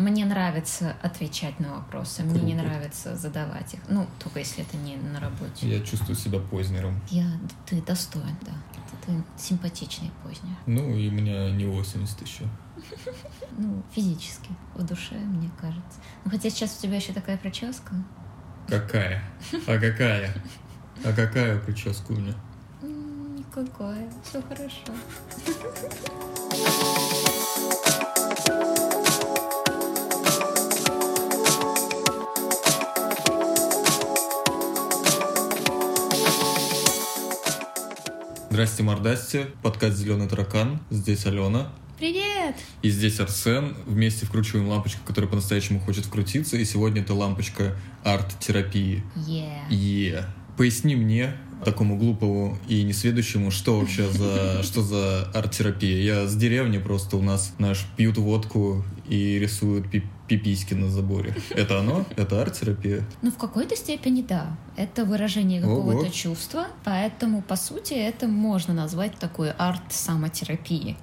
Мне нравится отвечать на вопросы, мне не нравится задавать их. Ну, только если это не на работе. Я чувствую себя познером. Я, ты достоин, да. Ты симпатичный поздний. Ну, и меня не 80 еще. Ну, физически, в душе, мне кажется. Ну, хотя сейчас у тебя еще такая прическа. Какая? А какая? А какая прическа у меня? Никакая. Все хорошо. Здрасте, мордасти. Подкаст «Зеленый таракан». Здесь Алена. Привет! И здесь Арсен. Вместе вкручиваем лампочку, которая по-настоящему хочет вкрутиться. И сегодня это лампочка арт-терапии. Yeah. Yeah. Поясни мне, такому глупому и несведущему, что вообще за, что за арт-терапия. Я с деревни просто у нас наш пьют водку и рисуют пиписьки на заборе. Это оно? Это арт-терапия? Ну, в какой-то степени да. Это выражение какого-то чувства, поэтому, по сути, это можно назвать такой арт-самотерапией.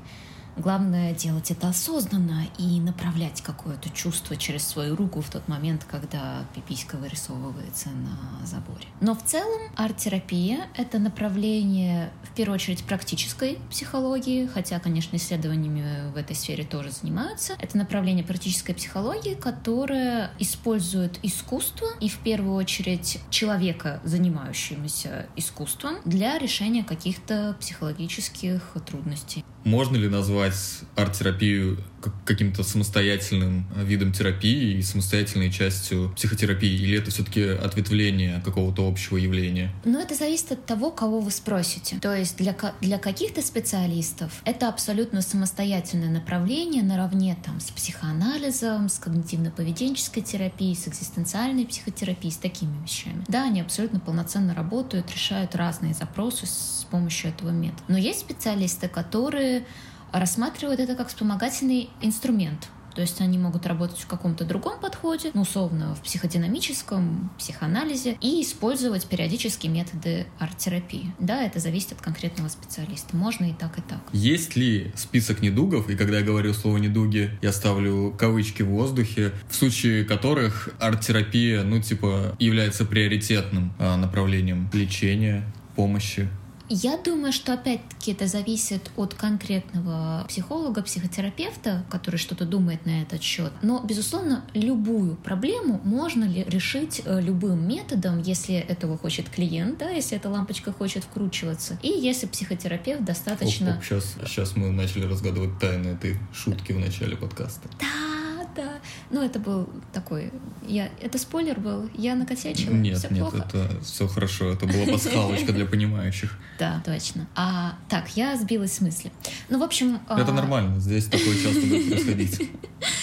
Главное делать это осознанно и направлять какое-то чувство через свою руку в тот момент, когда пиписька вырисовывается на заборе. Но в целом арт-терапия — это направление, в первую очередь, практической психологии, хотя, конечно, исследованиями в этой сфере тоже занимаются. Это направление практической психологии, которое использует искусство и, в первую очередь, человека, занимающегося искусством, для решения каких-то психологических трудностей. Можно ли назвать арт-терапию каким-то самостоятельным видом терапии и самостоятельной частью психотерапии? Или это все-таки ответвление какого-то общего явления? Ну, это зависит от того, кого вы спросите. То есть для, для каких-то специалистов это абсолютно самостоятельное направление наравне там, с психоанализом, с когнитивно-поведенческой терапией, с экзистенциальной психотерапией, с такими вещами. Да, они абсолютно полноценно работают, решают разные запросы с помощью этого метода. Но есть специалисты, которые рассматривают это как вспомогательный инструмент. То есть они могут работать в каком-то другом подходе, ну, условно, в психодинамическом, психоанализе, и использовать периодически методы арт-терапии. Да, это зависит от конкретного специалиста. Можно и так, и так. Есть ли список недугов, и когда я говорю слово «недуги», я ставлю кавычки в воздухе, в случае которых арт-терапия, ну, типа, является приоритетным а, направлением лечения, помощи? Я думаю, что опять-таки это зависит от конкретного психолога, психотерапевта, который что-то думает на этот счет. Но, безусловно, любую проблему можно ли решить э, любым методом, если этого хочет клиент, да, если эта лампочка хочет вкручиваться, и если психотерапевт достаточно... Оп, оп, сейчас, сейчас мы начали разгадывать тайны этой шутки в начале подкаста. Да, да. Ну, это был такой... Я... Это спойлер был? Я накосячила? Нет, все нет, плохо? это все хорошо. Это была пасхалочка для понимающих. Да, точно. А, так, я сбилась с мысли. Ну, в общем... Это а... нормально. Здесь такое часто будет происходить.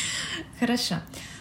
Хорошо.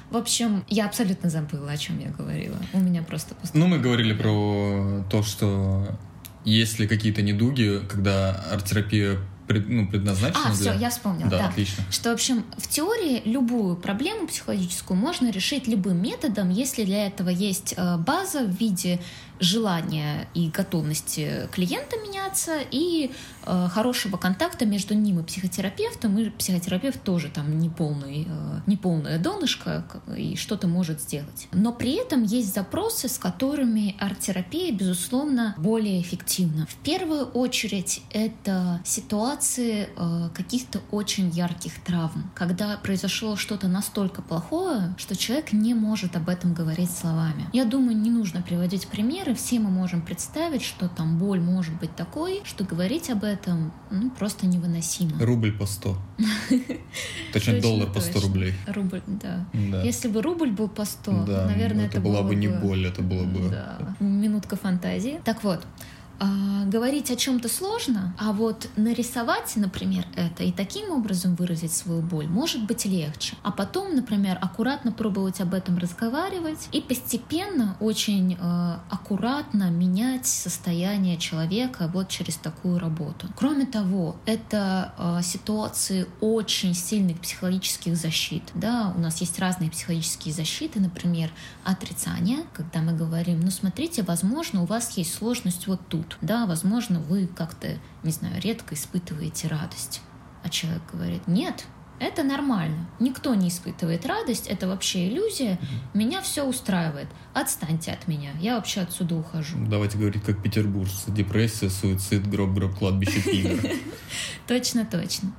В общем, я абсолютно забыла, о чем я говорила. У меня просто пусто. Ну, мы говорили про то, что есть ли какие-то недуги, когда арт-терапия пред, ну, предназначена а, для... все, я вспомнила. Да, да, отлично. Что, в общем, в теории любую проблему психологическую можно решить любым методом, если для этого есть э, база в виде желания и готовности клиента меняться и э, хорошего контакта между ним и психотерапевтом. И психотерапевт тоже там не, полный, э, не полное донышко и что-то может сделать. Но при этом есть запросы, с которыми арт-терапия, безусловно, более эффективна. В первую очередь это ситуации э, каких-то очень ярких травм, когда произошло что-то настолько плохое, что человек не может об этом говорить словами. Я думаю, не нужно приводить примеры, все мы можем представить, что там боль может быть такой, что говорить об этом ну, просто невыносимо. Рубль по 100. Точнее, доллар по 100 рублей. Рубль, да. Если бы рубль был по 100, наверное, это была бы не боль, это было бы... Минутка фантазии. Так вот, а, говорить о чем-то сложно, а вот нарисовать, например, это и таким образом выразить свою боль может быть легче. А потом, например, аккуратно пробовать об этом разговаривать и постепенно очень э, аккуратно менять состояние человека вот через такую работу. Кроме того, это э, ситуации очень сильных психологических защит. Да, у нас есть разные психологические защиты, например, отрицание, когда мы говорим, ну смотрите, возможно, у вас есть сложность вот тут, да, возможно, вы как-то, не знаю, редко испытываете радость. А человек говорит, нет, Это нормально. Никто не испытывает радость, это вообще иллюзия. Меня все устраивает. Отстаньте от меня. Я вообще отсюда ухожу. Давайте говорить как петербуржцы. Депрессия, суицид, гроб-гроб, кладбище тигр. Точно, точно.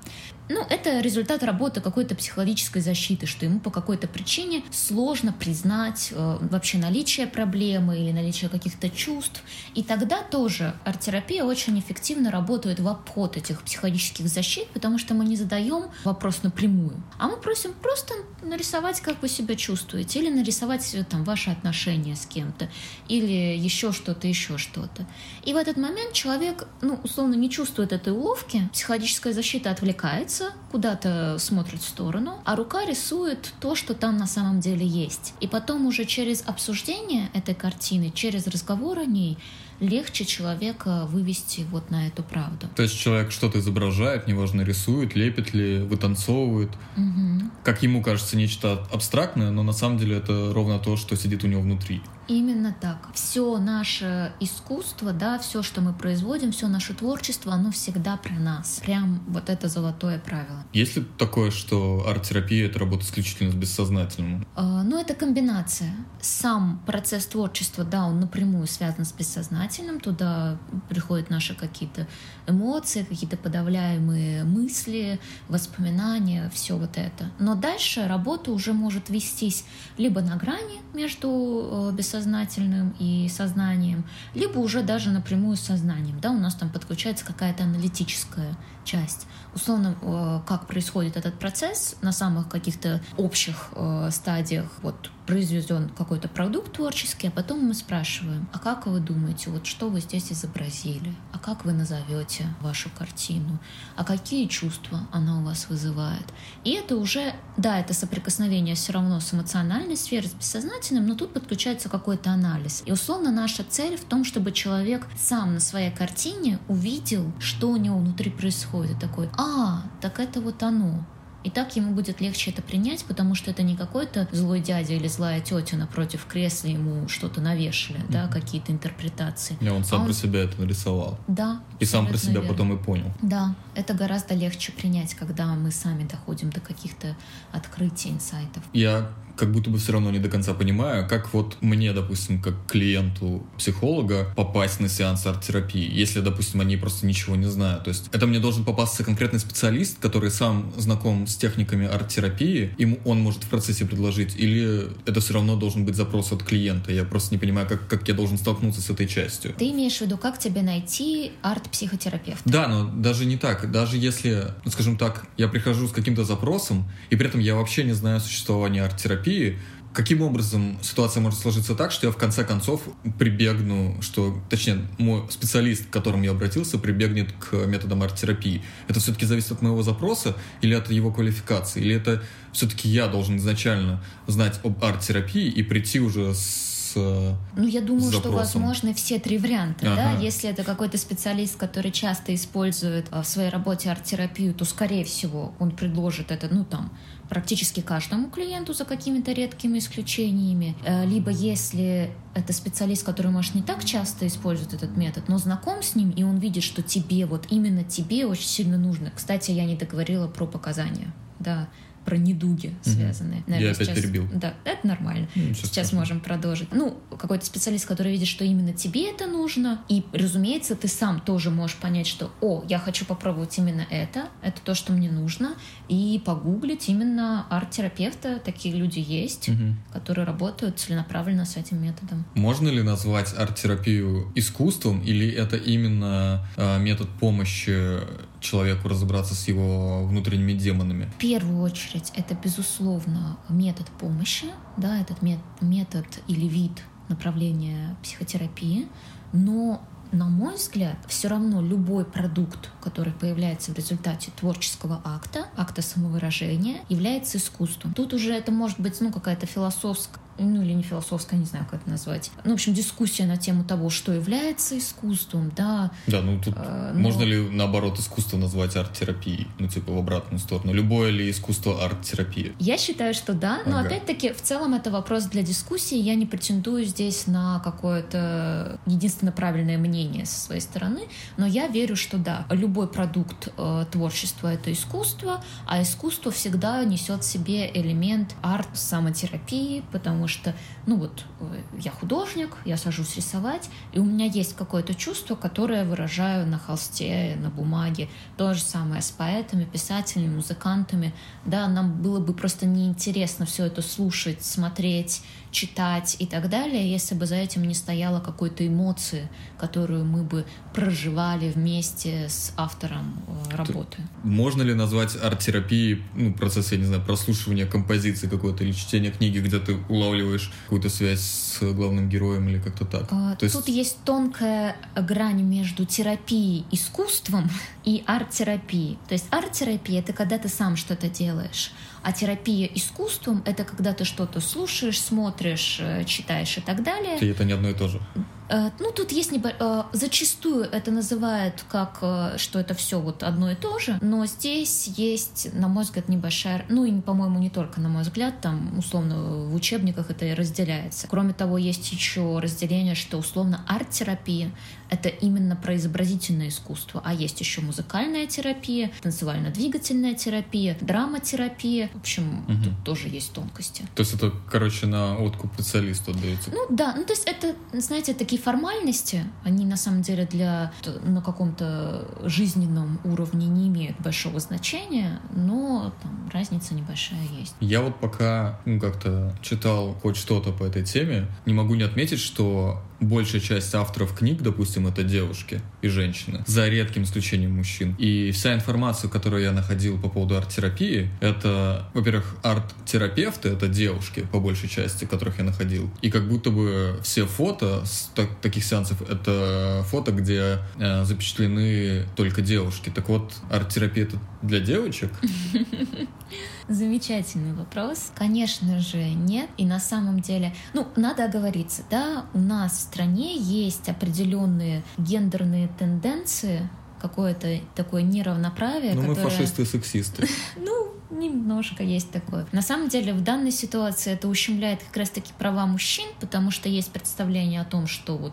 Ну, это результат работы какой-то психологической защиты, что ему по какой-то причине сложно признать э, вообще наличие проблемы или наличие каких-то чувств. И тогда тоже арт-терапия очень эффективно работает в обход этих психологических защит, потому что мы не задаем вопрос напрямую, а мы просим просто нарисовать, как вы себя чувствуете, или нарисовать э, там ваши отношения с кем-то, или еще что-то, еще что-то. И в этот момент человек, ну, условно, не чувствует этой уловки, психологическая защита отвлекается, улыбается, куда-то смотрит в сторону, а рука рисует то, что там на самом деле есть. И потом уже через обсуждение этой картины, через разговор о ней, легче человека вывести вот на эту правду. То есть человек что-то изображает, неважно, рисует, лепит ли, вытанцовывает. Угу. Как ему кажется, нечто абстрактное, но на самом деле это ровно то, что сидит у него внутри. Именно так. Все наше искусство, да, все, что мы производим, все наше творчество, оно всегда про нас. Прям вот это золотое правило. Есть ли такое, что арт-терапия — это работа исключительно с бессознательным? Э, ну, это комбинация. Сам процесс творчества, да, он напрямую связан с бессознательным. Туда приходят наши какие-то эмоции, какие-то подавляемые мысли, воспоминания, все вот это. Но дальше работа уже может вестись либо на грани между э, бессознательным бессознательным и сознанием, либо уже даже напрямую с сознанием. Да, у нас там подключается какая-то аналитическая часть. Условно, э, как происходит этот процесс на самых каких-то общих э, стадиях. Вот произведен какой-то продукт творческий, а потом мы спрашиваем, а как вы думаете, вот что вы здесь изобразили? А как вы назовете вашу картину? А какие чувства она у вас вызывает? И это уже, да, это соприкосновение все равно с эмоциональной сферой, с бессознательным, но тут подключается какой-то анализ. И условно наша цель в том, чтобы человек сам на своей картине увидел, что у него внутри происходит. Такой, а, так это вот оно. И так ему будет легче это принять, потому что это не какой-то злой дядя или злая тетя напротив кресла ему что-то навешали, mm-hmm. да, какие-то интерпретации. Не, он сам а про он... себя это нарисовал. Да. И сам про себя верно. потом и понял. Да, это гораздо легче принять, когда мы сами доходим до каких-то открытий, инсайтов. Я как будто бы все равно не до конца понимаю, как вот мне, допустим, как клиенту психолога попасть на сеанс арт-терапии, если, допустим, они просто ничего не знают. То есть это мне должен попасться конкретный специалист, который сам знаком с техниками арт-терапии, ему он может в процессе предложить, или это все равно должен быть запрос от клиента. Я просто не понимаю, как, как я должен столкнуться с этой частью. Ты имеешь в виду, как тебе найти арт-психотерапевта? Да, но даже не так. Даже если, скажем так, я прихожу с каким-то запросом, и при этом я вообще не знаю существования арт-терапии, терапии, каким образом ситуация может сложиться так, что я в конце концов прибегну, что, точнее, мой специалист, к которому я обратился, прибегнет к методам арт-терапии. Это все-таки зависит от моего запроса или от его квалификации? Или это все-таки я должен изначально знать об арт-терапии и прийти уже с ну, я думаю, что возможны все три варианта. Ага. Да? Если это какой-то специалист, который часто использует в своей работе арт-терапию, то, скорее всего, он предложит это, ну, там, практически каждому клиенту за какими-то редкими исключениями. Э, либо если это специалист, который, может, не так часто использует этот метод, но знаком с ним, и он видит, что тебе, вот именно тебе очень сильно нужно. Кстати, я не договорила про показания. Да, про недуги связанные. Угу. Наверное, Я опять сейчас... перебил. Да, это нормально. Ну, сейчас страшного. можем продолжить. Ну, какой-то специалист, который видит, что именно тебе это нужно, и, разумеется, ты сам тоже можешь понять, что, о, я хочу попробовать именно это, это то, что мне нужно, и погуглить именно арт-терапевта. Такие люди есть, угу. которые работают целенаправленно с этим методом. Можно ли назвать арт-терапию искусством, или это именно э, метод помощи человеку разобраться с его внутренними демонами? В первую очередь, это, безусловно, метод помощи, да, этот метод или вид направления психотерапии, но на мой взгляд, все равно любой продукт, который появляется в результате творческого акта, акта самовыражения, является искусством. Тут уже это может быть ну, какая-то философская ну или не философская, не знаю, как это назвать. Ну, в общем, дискуссия на тему того, что является искусством, да. Да, ну тут э, но... можно ли наоборот искусство назвать арт-терапией? Ну, типа в обратную сторону. Любое ли искусство арт-терапия? Я считаю, что да, но ага. опять-таки в целом это вопрос для дискуссии. Я не претендую здесь на какое-то единственно правильное мнение со своей стороны, но я верю, что да, любой продукт э, творчества это искусство, а искусство всегда несет в себе элемент арт-самотерапии, потому потому что, ну вот, э, я художник, я сажусь рисовать, и у меня есть какое-то чувство, которое я выражаю на холсте, на бумаге. То же самое с поэтами, писателями, музыкантами. Да, нам было бы просто неинтересно все это слушать, смотреть, читать и так далее, если бы за этим не стояла какой-то эмоции, которую мы бы проживали вместе с автором э, работы. Можно ли назвать арт-терапией ну, процесс, я не знаю, прослушивания композиции какой-то или чтения книги, где ты улавливаешь какую-то связь с главным героем или как-то так? А, То тут есть... есть тонкая грань между терапией искусством и арт-терапией. То есть арт-терапия — это когда ты сам что-то делаешь, а терапия искусством — это когда ты что-то слушаешь, смотришь, э, читаешь и так далее. И это не одно и то же. Э, ну, тут есть небо... Э, зачастую это называют как, что это все вот одно и то же, но здесь есть, на мой взгляд, небольшая, ну и, по-моему, не только на мой взгляд, там, условно, в учебниках это и разделяется. Кроме того, есть еще разделение, что, условно, арт-терапия — это именно про изобразительное искусство, а есть еще музыкальная терапия, танцевально-двигательная терапия, драматерапия. В общем, угу. тут тоже есть тонкости. То есть это, короче, на откуп специалисту отдается? Ну да, ну то есть это, знаете, такие формальности, они на самом деле для на каком-то жизненном уровне не имеют большого значения, но там разница небольшая есть. Я вот пока ну, как-то читал хоть что-то по этой теме, не могу не отметить, что большая часть авторов книг, допустим, это девушки и женщины, за редким исключением мужчин. И вся информация, которую я находил по поводу арт-терапии, это, во-первых, арт-терапевты, это девушки, по большей части, которых я находил. И как будто бы все фото с так, таких сеансов, это фото, где э, запечатлены только девушки. Так вот, арт-терапия это для девочек? Замечательный вопрос. Конечно же, нет. И на самом деле, ну, надо оговориться, да, у нас в стране есть определенные гендерные тенденции, какое-то такое неравноправие. Ну, которое... мы фашисты и сексисты. Ну, немножко есть такое. На самом деле, в данной ситуации это ущемляет как раз-таки права мужчин, потому что есть представление о том, что вот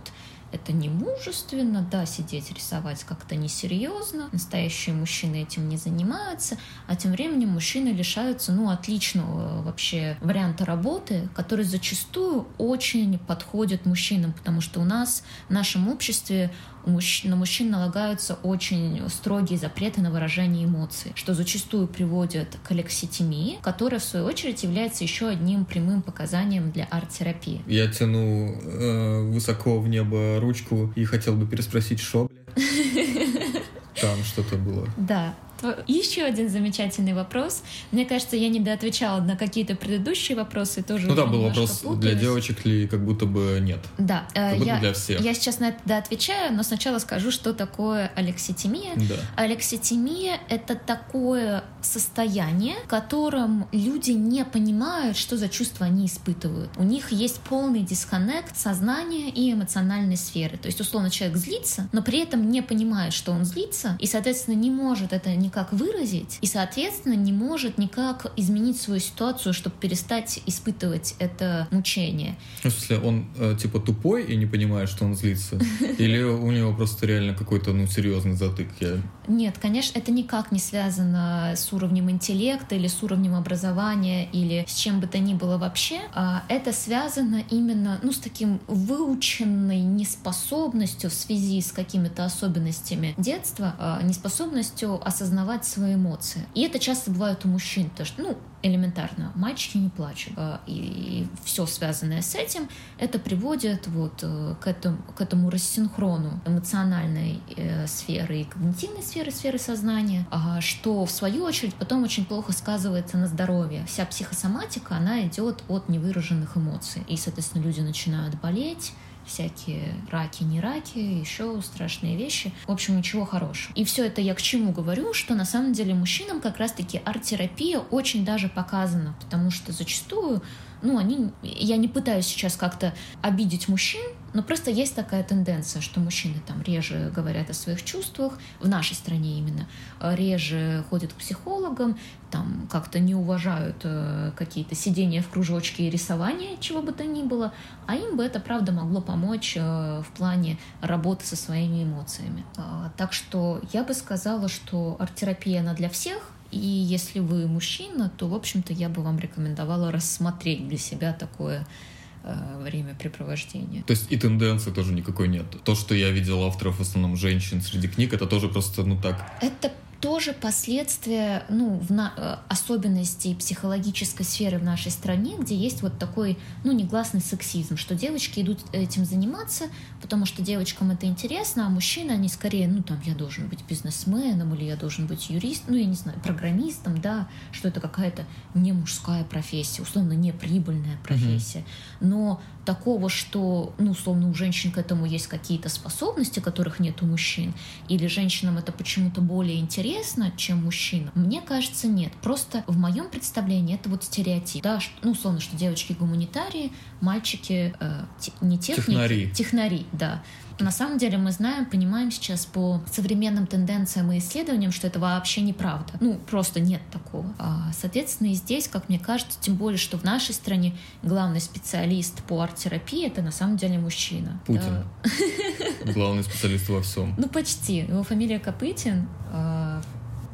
это не мужественно, да, сидеть рисовать как-то несерьезно, настоящие мужчины этим не занимаются, а тем временем мужчины лишаются, ну, отличного вообще варианта работы, который зачастую очень подходит мужчинам, потому что у нас в нашем обществе на мужчин налагаются очень строгие запреты на выражение эмоций, что зачастую приводит к алекситимии, которая, в свою очередь, является еще одним прямым показанием для арт-терапии. Я тяну э, высоко в небо ручку и хотел бы переспросить, что, Там что-то было. Да. Еще один замечательный вопрос. Мне кажется, я недоотвечала на какие-то предыдущие вопросы. Тоже ну да, был вопрос путалась. для девочек ли как будто бы нет. Да. Как будто я, для всех. Я сейчас на это отвечаю, но сначала скажу, что такое алекситимия. Да. Алекситимия — это такое состояние, в котором люди не понимают, что за чувства они испытывают. У них есть полный дисконнект сознания и эмоциональной сферы. То есть, условно, человек злится, но при этом не понимает, что он злится, и, соответственно, не может это не никак выразить и, соответственно, не может никак изменить свою ситуацию, чтобы перестать испытывать это мучение. В смысле, он э, типа тупой и не понимает, что он злится? Или у него просто реально какой-то, ну, серьезный затык? Я... Нет, конечно, это никак не связано с уровнем интеллекта или с уровнем образования или с чем бы то ни было вообще. А это связано именно, ну, с таким выученной неспособностью в связи с какими-то особенностями детства, а, неспособностью осознавать свои эмоции. И это часто бывает у мужчин, потому что, ну, элементарно, мальчики не плачут, а, и, все связанное с этим, это приводит вот э, к этому, к этому рассинхрону эмоциональной э, сферы и когнитивной сферы, сферы сознания, что в свою очередь потом очень плохо сказывается на здоровье. Вся психосоматика, она идет от невыраженных эмоций, и, соответственно, люди начинают болеть, всякие раки, не раки, еще страшные вещи. В общем, ничего хорошего. И все это я к чему говорю, что на самом деле мужчинам как раз-таки арт-терапия очень даже показана, потому что зачастую ну, они, я не пытаюсь сейчас как-то обидеть мужчин, но просто есть такая тенденция, что мужчины там реже говорят о своих чувствах, в нашей стране именно, реже ходят к психологам, там как-то не уважают э, какие-то сидения в кружочке и рисования, чего бы то ни было, а им бы это, правда, могло помочь э, в плане работы со своими эмоциями. Э, так что я бы сказала, что арт-терапия, она для всех, и если вы мужчина, то, в общем-то, я бы вам рекомендовала рассмотреть для себя такое э, времяпрепровождения. То есть и тенденции тоже никакой нет. То, что я видел авторов в основном женщин среди книг, это тоже просто, ну так... Это тоже последствия ну, в на, э, особенностей психологической сферы в нашей стране, где есть вот такой ну, негласный сексизм, что девочки идут этим заниматься, потому что девочкам это интересно, а мужчины, они скорее, ну там, я должен быть бизнесменом или я должен быть юристом, ну, я не знаю, программистом, да, что это какая-то не мужская профессия, условно, не прибыльная профессия. Mm-hmm. Но такого, что, ну, условно, у женщин к этому есть какие-то способности, которых нет у мужчин, или женщинам это почему-то более интересно, чем мужчинам, мне кажется, нет. Просто в моем представлении это вот стереотип, да, что, ну, условно, что девочки гуманитарии, мальчики э, не техники, технари. технари, да. На самом деле мы знаем, понимаем сейчас по современным тенденциям и исследованиям, что это вообще неправда. Ну, просто нет такого. А, соответственно, и здесь, как мне кажется, тем более, что в нашей стране главный специалист по арт-терапии это на самом деле мужчина. Путин. Да. Главный специалист во всем. Ну, почти. Его фамилия Копытин.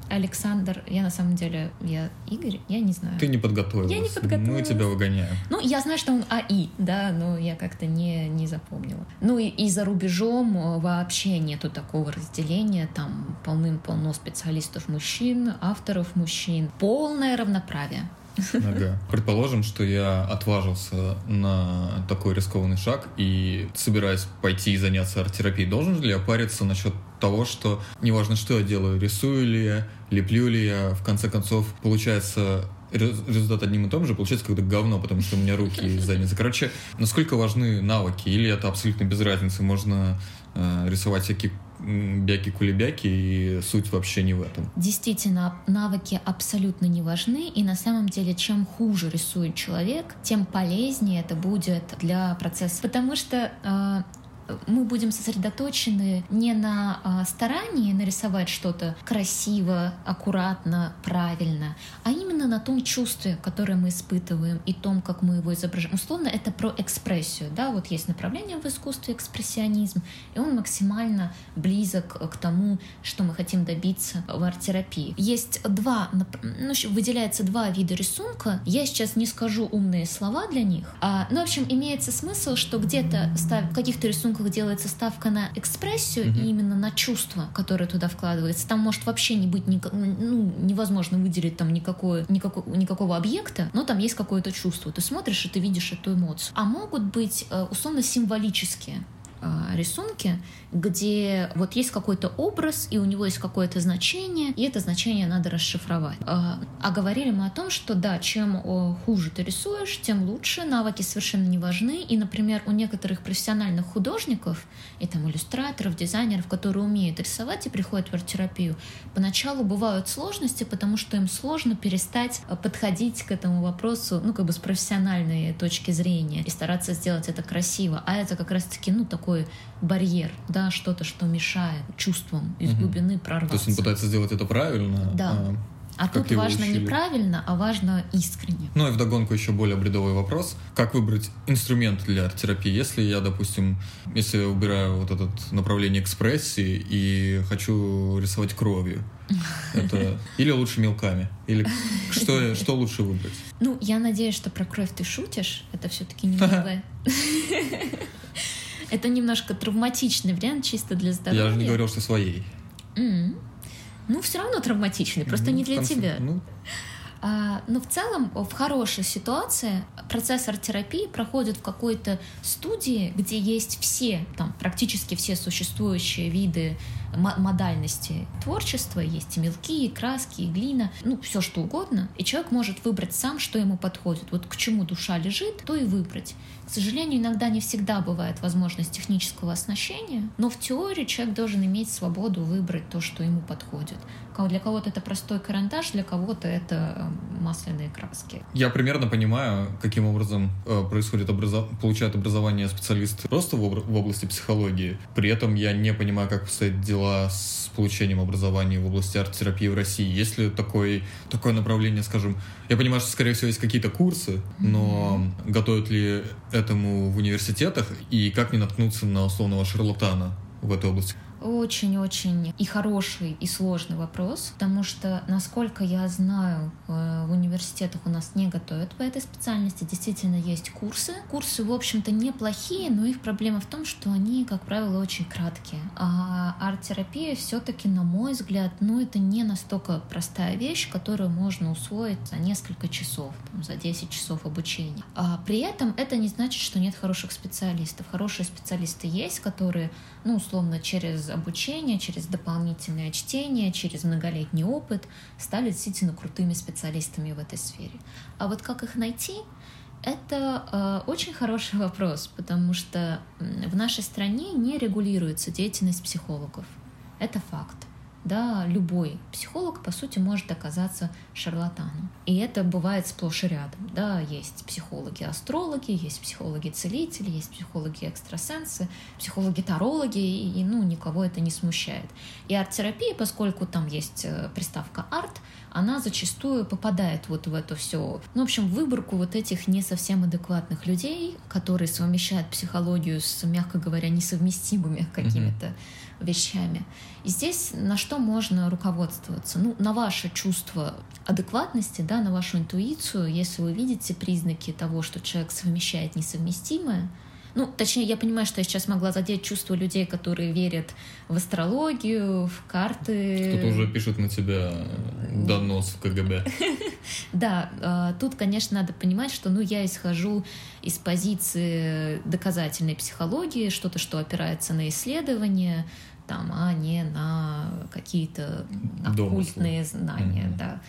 Александр, я на самом деле, я Игорь, я не знаю. Ты не подготовилась. Я не подготовилась. Мы тебя выгоняем. Ну, я знаю, что он АИ, да, но я как-то не, не запомнила. Ну, и, и за рубежом э, вообще нету такого разделения, там полным-полно специалистов мужчин, авторов мужчин, полное равноправие. Ага. Предположим, что я отважился на такой рискованный шаг и собираюсь пойти и заняться арт-терапией. Должен ли я париться насчет того, что неважно, что я делаю, рисую ли я, леплю ли я, в конце концов, получается результат одним и том же, получается как-то говно, потому что у меня руки заняты. Короче, насколько важны навыки? Или это абсолютно без разницы? Можно э, рисовать всякие бяки-кулебяки, и суть вообще не в этом. Действительно, навыки абсолютно не важны, и на самом деле, чем хуже рисует человек, тем полезнее это будет для процесса. Потому что э, мы будем сосредоточены не на а, старании нарисовать что-то красиво, аккуратно, правильно, а именно на том чувстве, которое мы испытываем и том, как мы его изображаем. Условно, это про экспрессию. Да? Вот есть направление в искусстве экспрессионизм, и он максимально близок к тому, что мы хотим добиться в арт-терапии. Есть два, ну, выделяется два вида рисунка. Я сейчас не скажу умные слова для них. А, ну, в общем, имеется смысл, что где-то в каких-то рисунках рисунках делается ставка на экспрессию угу. и именно на чувство, которое туда вкладывается. Там может вообще не быть, ни, ну, невозможно выделить там никакое, никакого, никакого объекта, но там есть какое-то чувство. Ты смотришь, и ты видишь эту эмоцию. А могут быть э, условно символические рисунки, где вот есть какой-то образ, и у него есть какое-то значение, и это значение надо расшифровать. А, а говорили мы о том, что да, чем хуже ты рисуешь, тем лучше, навыки совершенно не важны, и, например, у некоторых профессиональных художников, и там иллюстраторов, дизайнеров, которые умеют рисовать и приходят в арт-терапию, поначалу бывают сложности, потому что им сложно перестать подходить к этому вопросу, ну, как бы с профессиональной точки зрения, и стараться сделать это красиво, а это как раз-таки, ну, такой барьер, да, что-то, что мешает чувствам из угу. глубины прорваться. То есть он пытается сделать это правильно. Да. А... А как тут важно учили. не правильно, а важно искренне. Ну и вдогонку еще более бредовый вопрос. Как выбрать инструмент для арт-терапии? Если я, допустим, если я убираю вот это направление экспрессии и хочу рисовать кровью, это или лучше мелками? Или что, что лучше выбрать? Ну, я надеюсь, что про кровь ты шутишь. Это все-таки немного... Это немножко травматичный вариант чисто для здоровья. Я же не говорил, что своей. Mm. Ну, все равно травматичный, просто ну, не для тебя. Ну... А, но в целом в хорошей ситуации процесс арт-терапии проходит в какой-то студии, где есть все, там, практически все существующие виды модальности творчества, есть и мелки, и краски, и глина, ну, все что угодно, и человек может выбрать сам, что ему подходит. Вот к чему душа лежит, то и выбрать. К сожалению, иногда не всегда бывает возможность технического оснащения, но в теории человек должен иметь свободу выбрать то, что ему подходит. Для кого-то это простой карандаш, для кого-то это э, масляные краски. Я примерно понимаю, каким образом э, происходит образов... получает образование специалист просто в, об... в области психологии. При этом я не понимаю, как обстоят дела с получением образования в области арт-терапии в России. Есть ли такой, такое направление, скажем, я понимаю, что, скорее всего, есть какие-то курсы, но mm-hmm. готовят ли этому в университетах и как не наткнуться на условного шарлатана в этой области? Очень-очень и хороший, и сложный вопрос, потому что, насколько я знаю, э, в университетах у нас не готовят по этой специальности. Действительно, есть курсы. Курсы, в общем-то, неплохие, но их проблема в том, что они, как правило, очень краткие. А арт-терапия все-таки, на мой взгляд, ну, это не настолько простая вещь, которую можно усвоить за несколько часов, там, за 10 часов обучения. А при этом это не значит, что нет хороших специалистов. Хорошие специалисты есть, которые, ну, условно, через обучение, через дополнительное чтение, через многолетний опыт стали действительно крутыми специалистами в этой сфере. А вот как их найти, это э, очень хороший вопрос, потому что в нашей стране не регулируется деятельность психологов. Это факт да, любой психолог, по сути, может оказаться шарлатаном. И это бывает сплошь и рядом. Да, есть психологи-астрологи, есть психологи-целители, есть психологи-экстрасенсы, психологи-тарологи, и, ну, никого это не смущает. И арт-терапия, поскольку там есть э, приставка «арт», она зачастую попадает вот в это все. Ну, в общем, выборку вот этих не совсем адекватных людей, которые совмещают психологию с, мягко говоря, несовместимыми какими-то mm-hmm вещами. И здесь на что можно руководствоваться? Ну, на ваше чувство адекватности, да, на вашу интуицию, если вы видите признаки того, что человек совмещает несовместимое, ну, точнее, я понимаю, что я сейчас могла задеть чувства людей, которые верят в астрологию, в карты. Кто-то уже пишет на тебя донос в КГБ. Да, а, тут, конечно, надо понимать, что ну, я исхожу из позиции доказательной психологии, что-то, что опирается на исследования, там, а не на какие-то оккультные знания, mm-hmm. да.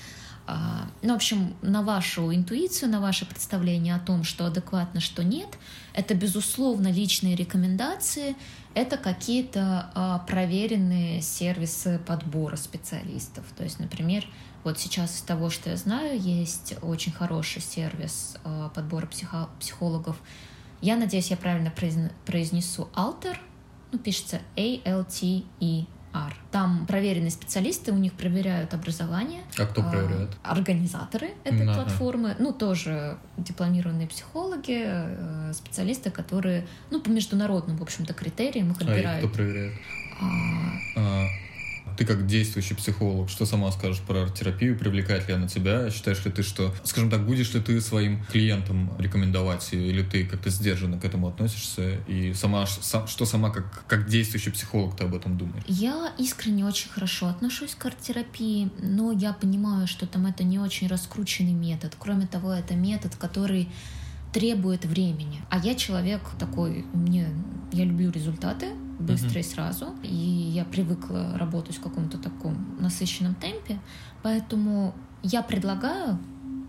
А, ну, в общем, на вашу интуицию, на ваше представление о том, что адекватно, что нет, это, безусловно, личные рекомендации, это какие-то а, проверенные сервисы подбора специалистов. То есть, например, вот сейчас из того, что я знаю, есть очень хороший сервис а, подбора психо- психологов. Я надеюсь, я правильно произнесу Alter, ну, пишется A-L-T-E R. Там проверенные специалисты, у них проверяют образование. А кто а, проверяет? Организаторы этой ага. платформы, ну, тоже дипломированные психологи, э, специалисты, которые, ну, по международным, в общем-то, критериям их отбирают. А их кто проверяет? А... А, ты как действующий психолог, что сама скажешь про арт-терапию? Привлекает ли она тебя? Считаешь ли ты, что, скажем так, будешь ли ты своим клиентам рекомендовать или ты как-то сдержанно к этому относишься? И сама, сам, что сама как, как действующий психолог ты об этом думаешь? Я искренне очень хорошо отношусь к арт-терапии, но я понимаю, что там это не очень раскрученный метод. Кроме того, это метод, который требует времени. А я человек такой, мне, я люблю результаты, быстро uh-huh. и сразу. И я привыкла работать в каком-то таком насыщенном темпе. Поэтому я предлагаю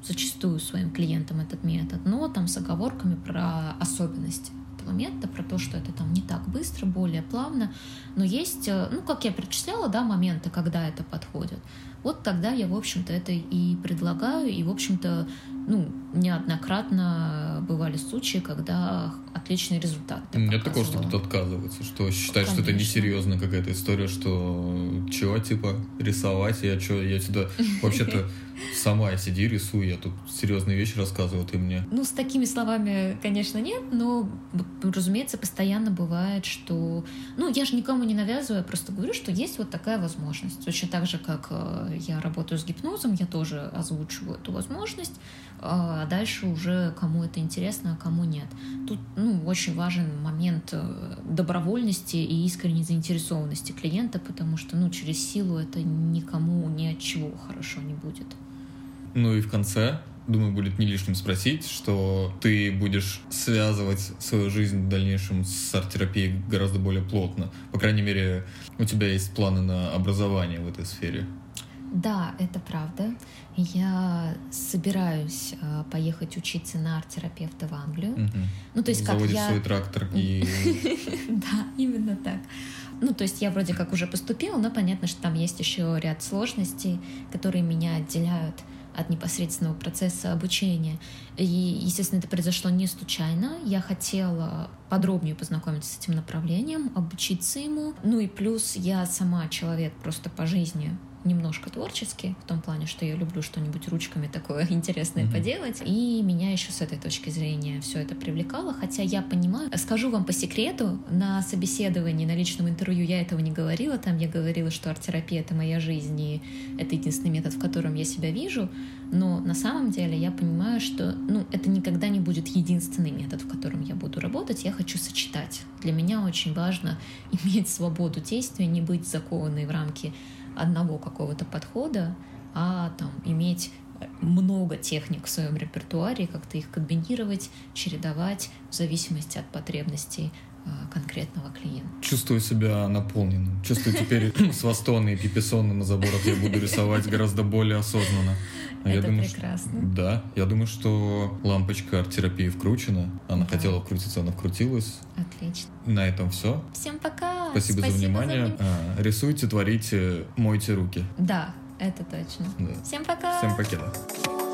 зачастую своим клиентам этот метод, но там с оговорками про особенности этого метода, про то, что это там не так быстро, более плавно. Но есть, э, ну, как я перечисляла, да, моменты, когда это подходит. Вот тогда я, в общем-то, это и предлагаю, и, в общем-то, ну, неоднократно бывали случаи, когда отличный результат. Нет такого, что кто-то отказывается, что считает, Конечно. что это несерьезно какая-то история, что чего, типа, рисовать, я что, я сюда вообще-то сама сиди, рисуй, я тут серьезные вещи рассказываю, ты мне. Ну, с такими словами, конечно, нет, но, разумеется, постоянно бывает, что... Ну, я же никому не навязываю, я просто говорю, что есть вот такая возможность. Точно так же, как э, я работаю с гипнозом, я тоже озвучиваю эту возможность, а дальше уже кому это интересно, а кому нет. Тут ну, очень важен момент э, добровольности и искренней заинтересованности клиента, потому что ну, через силу это никому ни от чего хорошо не будет. Ну и в конце думаю, будет не лишним спросить, что ты будешь связывать свою жизнь в дальнейшем с арт-терапией гораздо более плотно. По крайней мере, у тебя есть планы на образование в этой сфере. Да, это правда. Я собираюсь э, поехать учиться на арт-терапевта в Англию. Угу. Ну, то есть как Заводишь я... свой трактор и... Да, именно так. Ну, то есть я вроде как уже поступила, но понятно, что там есть еще ряд сложностей, которые меня отделяют от непосредственного процесса обучения. И, естественно, это произошло не случайно. Я хотела подробнее познакомиться с этим направлением, обучиться ему. Ну и плюс я сама человек просто по жизни немножко творческий, в том плане, что я люблю что-нибудь ручками такое интересное mm-hmm. поделать. И меня еще с этой точки зрения все это привлекало. Хотя я понимаю, скажу вам по секрету, на собеседовании, на личном интервью я этого не говорила. Там я говорила, что арт-терапия — это моя жизнь, и это единственный метод, в котором я себя вижу. Но на самом деле я понимаю, что ну, это никогда не будет единственный метод, в котором я буду работать. Я хочу сочетать. Для меня очень важно иметь свободу действия, не быть закованной в рамки одного какого-то подхода, а там иметь много техник в своем репертуаре, как-то их комбинировать, чередовать в зависимости от потребностей э, конкретного клиента. Чувствую себя наполненным. Чувствую теперь с Вастоны и Пиписоны на заборах я буду рисовать гораздо более осознанно. Это я думаю, прекрасно. Что, да, я думаю, что лампочка арт-терапии вкручена. Она да. хотела вкрутиться, она вкрутилась. Отлично. На этом все. Всем пока. Спасибо, Спасибо за внимание. За а, рисуйте, творите, мойте руки. Да, это точно. Да. Всем пока. Всем пока.